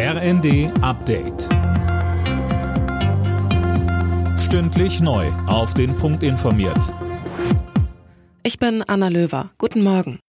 RND Update. Stündlich neu. Auf den Punkt informiert. Ich bin Anna Löwer. Guten Morgen.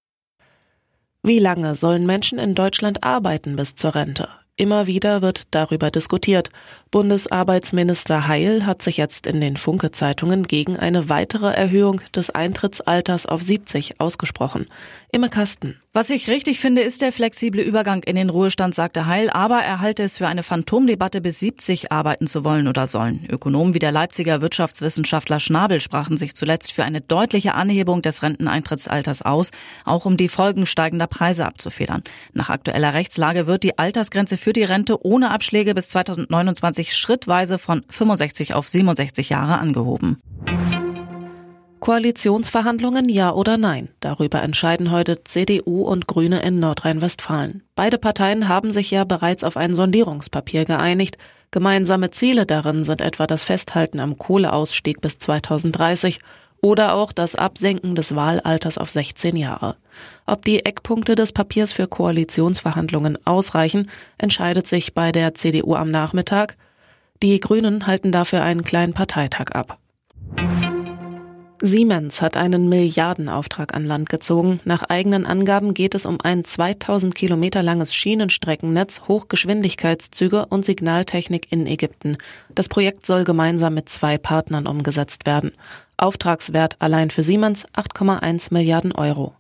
Wie lange sollen Menschen in Deutschland arbeiten bis zur Rente? Immer wieder wird darüber diskutiert. Bundesarbeitsminister Heil hat sich jetzt in den Funke-Zeitungen gegen eine weitere Erhöhung des Eintrittsalters auf 70 ausgesprochen. Imme Kasten. Was ich richtig finde, ist der flexible Übergang in den Ruhestand, sagte Heil, aber er halte es für eine Phantomdebatte, bis 70 arbeiten zu wollen oder sollen. Ökonomen wie der Leipziger Wirtschaftswissenschaftler Schnabel sprachen sich zuletzt für eine deutliche Anhebung des Renteneintrittsalters aus, auch um die Folgen steigender Preise abzufedern. Nach aktueller Rechtslage wird die Altersgrenze für die Rente ohne Abschläge bis 2029 schrittweise von 65 auf 67 Jahre angehoben. Koalitionsverhandlungen ja oder nein? Darüber entscheiden heute CDU und Grüne in Nordrhein-Westfalen. Beide Parteien haben sich ja bereits auf ein Sondierungspapier geeinigt. Gemeinsame Ziele darin sind etwa das Festhalten am Kohleausstieg bis 2030 oder auch das Absenken des Wahlalters auf 16 Jahre. Ob die Eckpunkte des Papiers für Koalitionsverhandlungen ausreichen, entscheidet sich bei der CDU am Nachmittag. Die Grünen halten dafür einen kleinen Parteitag ab. Siemens hat einen Milliardenauftrag an Land gezogen. Nach eigenen Angaben geht es um ein 2000 Kilometer langes Schienenstreckennetz, Hochgeschwindigkeitszüge und Signaltechnik in Ägypten. Das Projekt soll gemeinsam mit zwei Partnern umgesetzt werden. Auftragswert allein für Siemens 8,1 Milliarden Euro.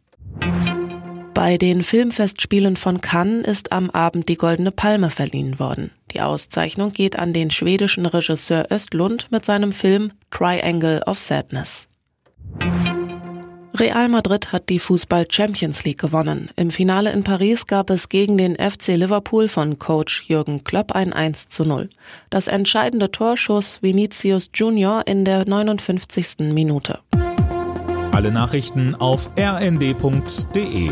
Bei den Filmfestspielen von Cannes ist am Abend die Goldene Palme verliehen worden. Die Auszeichnung geht an den schwedischen Regisseur Östlund mit seinem Film Triangle of Sadness. Real Madrid hat die Fußball Champions League gewonnen. Im Finale in Paris gab es gegen den FC Liverpool von Coach Jürgen Klopp ein 1 zu 0. Das entscheidende Torschuss Vinicius Junior in der 59. Minute. Alle Nachrichten auf rnd.de